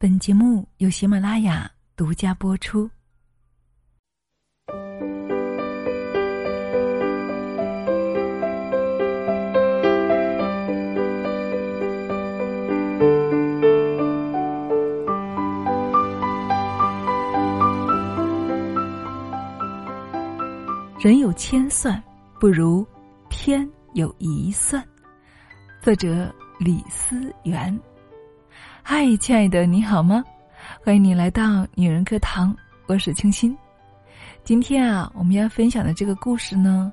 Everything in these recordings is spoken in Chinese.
本节目由喜马拉雅独家播出。人有千算，不如天有一算。作者李思源。嗨，亲爱的，你好吗？欢迎你来到女人课堂，我是清新。今天啊，我们要分享的这个故事呢，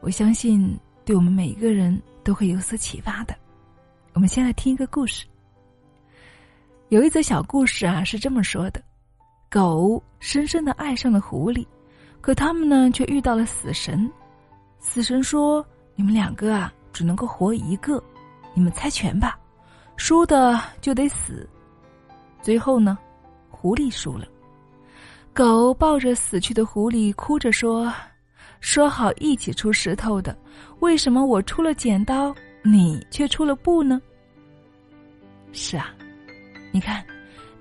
我相信对我们每一个人都会有所启发的。我们先来听一个故事。有一则小故事啊，是这么说的：狗深深的爱上了狐狸。可他们呢，却遇到了死神。死神说：“你们两个啊，只能够活一个，你们猜拳吧，输的就得死。”最后呢，狐狸输了。狗抱着死去的狐狸，哭着说：“说好一起出石头的，为什么我出了剪刀，你却出了布呢？”是啊，你看，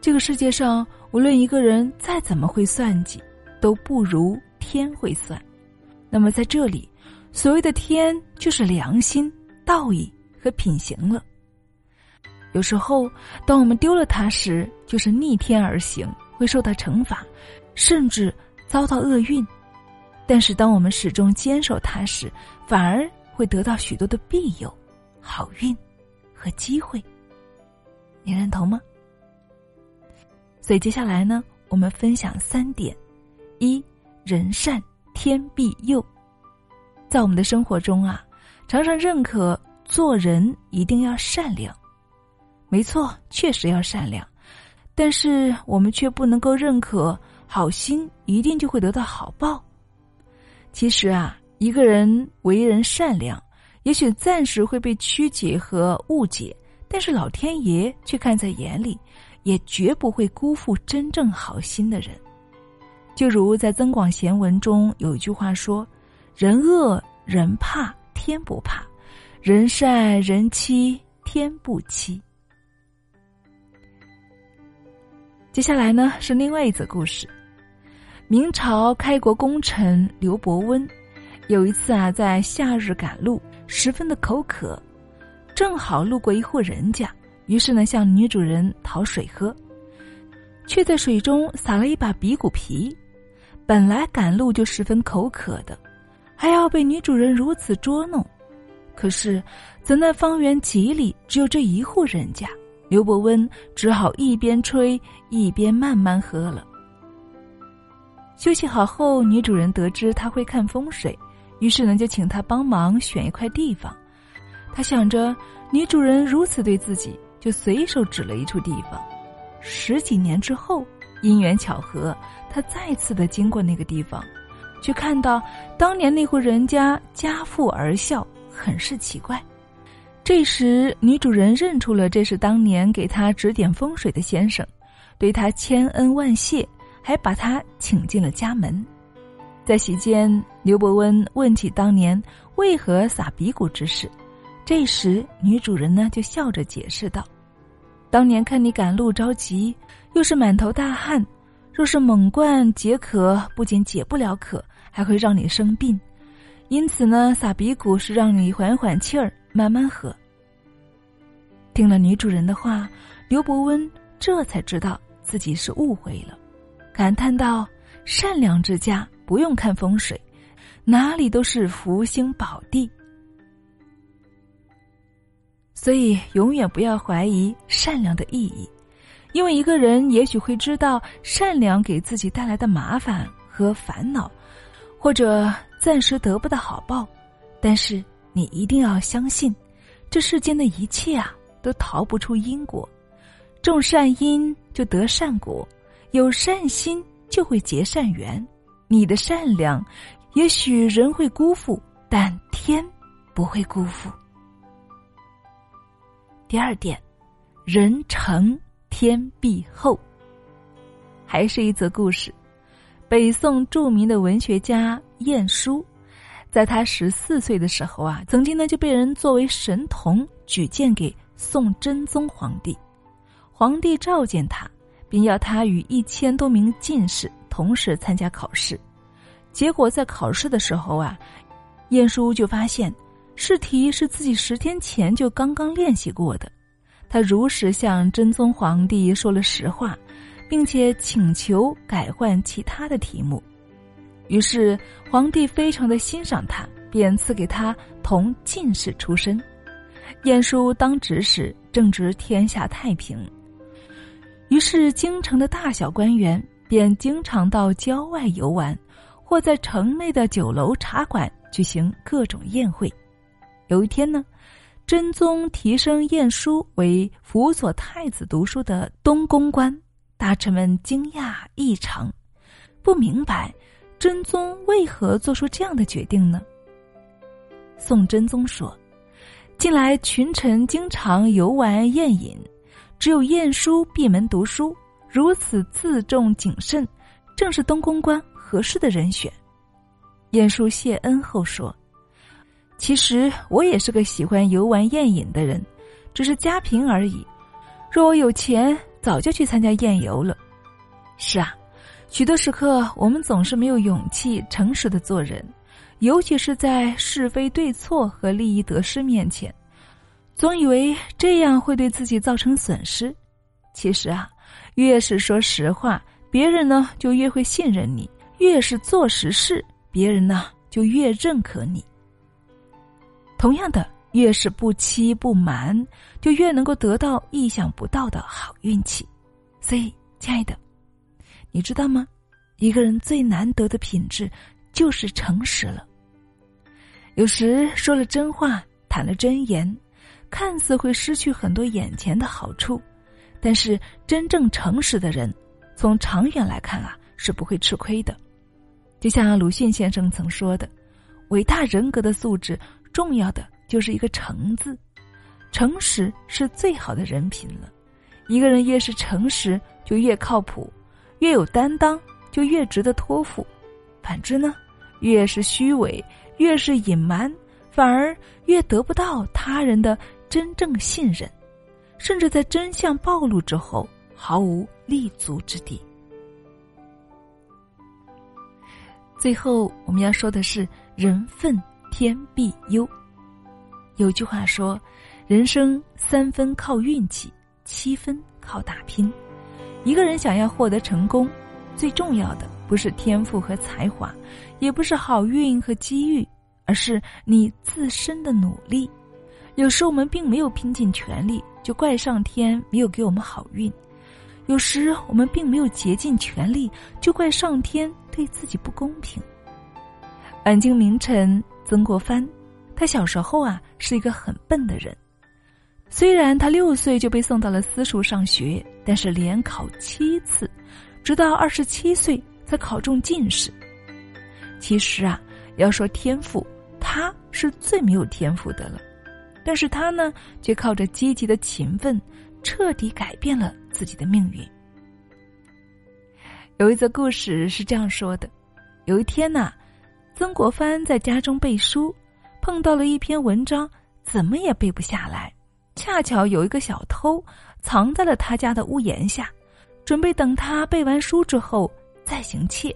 这个世界上，无论一个人再怎么会算计，都不如。天会算，那么在这里，所谓的天就是良心、道义和品行了。有时候，当我们丢了它时，就是逆天而行，会受到惩罚，甚至遭到厄运；但是，当我们始终坚守它时，反而会得到许多的庇佑、好运和机会。你认同吗？所以，接下来呢，我们分享三点：一。人善天必佑，在我们的生活中啊，常常认可做人一定要善良，没错，确实要善良，但是我们却不能够认可好心一定就会得到好报。其实啊，一个人为人善良，也许暂时会被曲解和误解，但是老天爷却看在眼里，也绝不会辜负真正好心的人。就如在《增广贤文》中有一句话说：“人恶人怕天不怕，人善人欺天不欺。”接下来呢是另外一则故事。明朝开国功臣刘伯温，有一次啊在夏日赶路，十分的口渴，正好路过一户人家，于是呢向女主人讨水喝，却在水中撒了一把鼻骨皮。本来赶路就十分口渴的，还要被女主人如此捉弄。可是，怎奈方圆几里只有这一户人家，刘伯温只好一边吹一边慢慢喝了。休息好后，女主人得知他会看风水，于是呢就请他帮忙选一块地方。他想着女主人如此对自己，就随手指了一处地方。十几年之后。因缘巧合，他再次的经过那个地方，却看到当年那户人家家父而笑，很是奇怪。这时，女主人认出了这是当年给她指点风水的先生，对他千恩万谢，还把他请进了家门。在席间，刘伯温问起当年为何撒鼻骨之事，这时女主人呢就笑着解释道：“当年看你赶路着急。”又是满头大汗，若是猛灌解渴，不仅解不了渴，还会让你生病。因此呢，撒鼻骨是让你缓缓气儿，慢慢喝。听了女主人的话，刘伯温这才知道自己是误会了，感叹道：“善良之家不用看风水，哪里都是福星宝地。”所以，永远不要怀疑善良的意义。因为一个人也许会知道善良给自己带来的麻烦和烦恼，或者暂时得不到好报，但是你一定要相信，这世间的一切啊都逃不出因果，种善因就得善果，有善心就会结善缘。你的善良，也许人会辜负，但天不会辜负。第二点，人诚。天必厚。还是一则故事。北宋著名的文学家晏殊，在他十四岁的时候啊，曾经呢就被人作为神童举荐给宋真宗皇帝。皇帝召见他，并要他与一千多名进士同时参加考试。结果在考试的时候啊，晏殊就发现试题是自己十天前就刚刚练习过的。他如实向真宗皇帝说了实话，并且请求改换其他的题目。于是皇帝非常的欣赏他，便赐给他同进士出身。晏殊当执使，正值天下太平。于是京城的大小官员便经常到郊外游玩，或在城内的酒楼茶馆举行各种宴会。有一天呢。真宗提升晏殊为辅佐太子读书的东宫官，大臣们惊讶异常，不明白真宗为何做出这样的决定呢？宋真宗说：“近来群臣经常游玩宴饮，只有晏殊闭门读书，如此自重谨慎，正是东宫官合适的人选。”晏殊谢恩后说。其实我也是个喜欢游玩宴饮的人，只是家贫而已。若我有钱，早就去参加宴游了。是啊，许多时刻我们总是没有勇气诚实的做人，尤其是在是非对错和利益得失面前，总以为这样会对自己造成损失。其实啊，越是说实话，别人呢就越会信任你；越是做实事，别人呢就越认可你。同样的，越是不欺不瞒，就越能够得到意想不到的好运气。所以，亲爱的，你知道吗？一个人最难得的品质就是诚实了。有时说了真话，谈了真言，看似会失去很多眼前的好处，但是真正诚实的人，从长远来看啊，是不会吃亏的。就像鲁迅先生曾说的：“伟大人格的素质。”重要的就是一个诚字，诚实是最好的人品了。一个人越是诚实，就越靠谱；越有担当，就越值得托付。反之呢，越是虚伪，越是隐瞒，反而越得不到他人的真正信任，甚至在真相暴露之后，毫无立足之地。最后，我们要说的是人愤。天必忧。有句话说：“人生三分靠运气，七分靠打拼。”一个人想要获得成功，最重要的不是天赋和才华，也不是好运和机遇，而是你自身的努力。有时我们并没有拼尽全力，就怪上天没有给我们好运；有时我们并没有竭尽全力，就怪上天对自己不公平。晚清名臣。曾国藩，他小时候啊是一个很笨的人。虽然他六岁就被送到了私塾上学，但是连考七次，直到二十七岁才考中进士。其实啊，要说天赋，他是最没有天赋的了。但是他呢，却靠着积极的勤奋，彻底改变了自己的命运。有一则故事是这样说的：有一天呐。曾国藩在家中背书，碰到了一篇文章，怎么也背不下来。恰巧有一个小偷藏在了他家的屋檐下，准备等他背完书之后再行窃。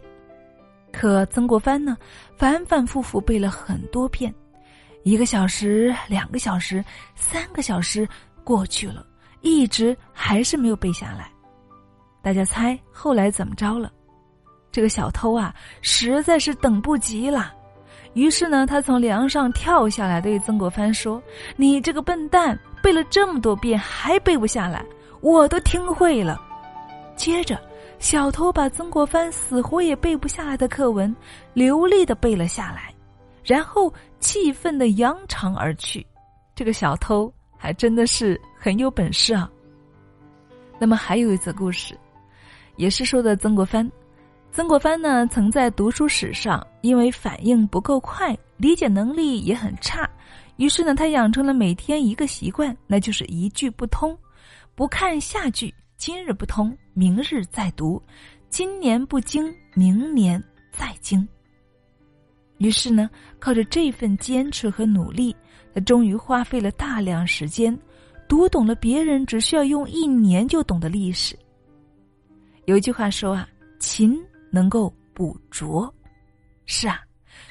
可曾国藩呢，反反复复背了很多遍，一个小时、两个小时、三个小时过去了，一直还是没有背下来。大家猜后来怎么着了？这个小偷啊，实在是等不及了，于是呢，他从梁上跳下来，对曾国藩说：“你这个笨蛋，背了这么多遍还背不下来，我都听会了。”接着，小偷把曾国藩死活也背不下来的课文流利的背了下来，然后气愤的扬长而去。这个小偷还真的是很有本事啊。那么还有一则故事，也是说的曾国藩。曾国藩呢，曾在读书史上因为反应不够快，理解能力也很差，于是呢，他养成了每天一个习惯，那就是一句不通，不看下句，今日不通，明日再读，今年不精，明年再精。于是呢，靠着这份坚持和努力，他终于花费了大量时间，读懂了别人只需要用一年就懂的历史。有一句话说啊，勤能够补拙。是啊，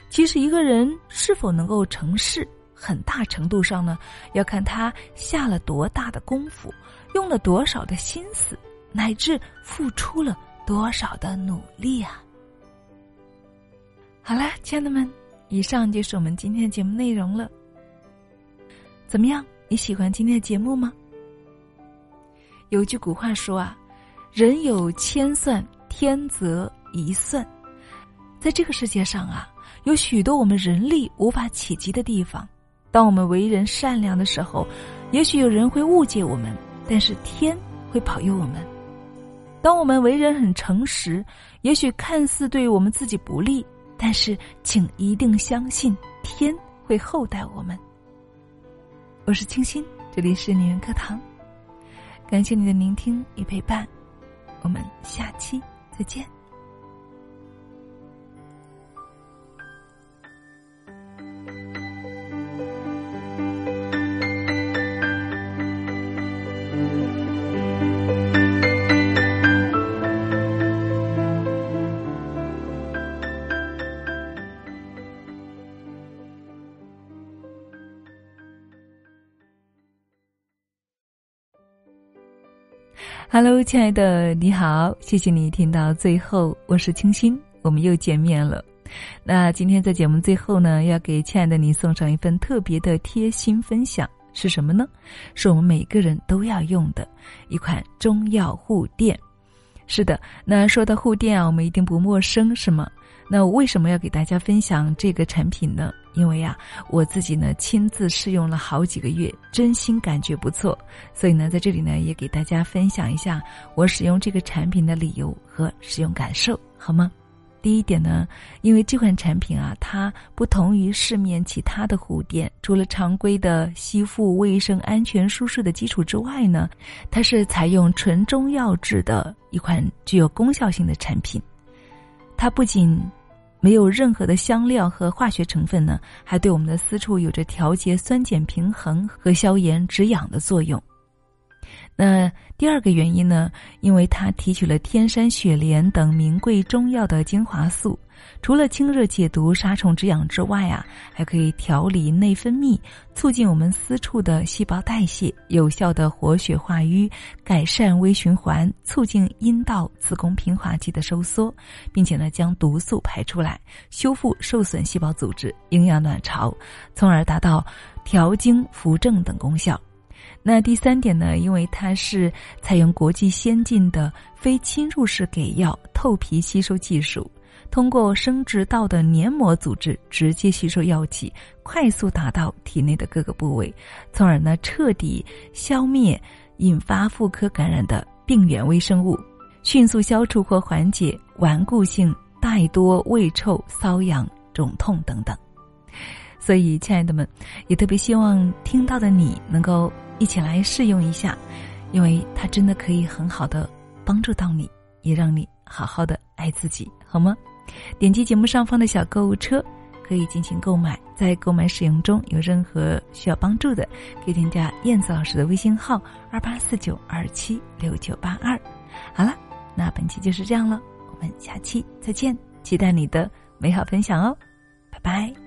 其实一个人是否能够成事，很大程度上呢，要看他下了多大的功夫，用了多少的心思，乃至付出了多少的努力啊。好啦，亲爱的们，以上就是我们今天的节目内容了。怎么样？你喜欢今天的节目吗？有句古话说啊，“人有千算，天则一算。”在这个世界上啊，有许多我们人力无法企及的地方。当我们为人善良的时候，也许有人会误解我们，但是天会保佑我们；当我们为人很诚实，也许看似对我们自己不利。但是，请一定相信，天会厚待我们。我是清新，这里是女人课堂，感谢你的聆听与陪伴，我们下期再见。Hello，亲爱的，你好，谢谢你听到最后，我是清新，我们又见面了。那今天在节目最后呢，要给亲爱的你送上一份特别的贴心分享，是什么呢？是我们每个人都要用的一款中药护垫。是的，那说到护垫啊，我们一定不陌生，是吗？那我为什么要给大家分享这个产品呢？因为呀，我自己呢亲自试用了好几个月，真心感觉不错，所以呢，在这里呢也给大家分享一下我使用这个产品的理由和使用感受，好吗？第一点呢，因为这款产品啊，它不同于市面其他的护垫，除了常规的吸附、卫生、安全、舒适的基础之外呢，它是采用纯中药制的一款具有功效性的产品，它不仅。没有任何的香料和化学成分呢，还对我们的私处有着调节酸碱平衡和消炎止痒的作用。那第二个原因呢，因为它提取了天山雪莲等名贵中药的精华素。除了清热解毒、杀虫止痒之外啊，还可以调理内分泌，促进我们私处的细胞代谢，有效的活血化瘀，改善微循环，促进阴道、子宫平滑肌的收缩，并且呢，将毒素排出来，修复受损细胞组织，营养卵巢，从而达到调经扶正等功效。那第三点呢，因为它是采用国际先进的非侵入式给药透皮吸收技术。通过生殖道的黏膜组织直接吸收药剂，快速达到体内的各个部位，从而呢彻底消灭引发妇科感染的病原微生物，迅速消除或缓解顽固性带多、胃臭、瘙痒、肿痛等等。所以，亲爱的们，也特别希望听到的你能够一起来试用一下，因为它真的可以很好的帮助到你，也让你好好的爱自己，好吗？点击节目上方的小购物车，可以进行购买。在购买使用中有任何需要帮助的，可以添加燕子老师的微信号二八四九二七六九八二。好了，那本期就是这样了，我们下期再见，期待你的美好分享哦，拜拜。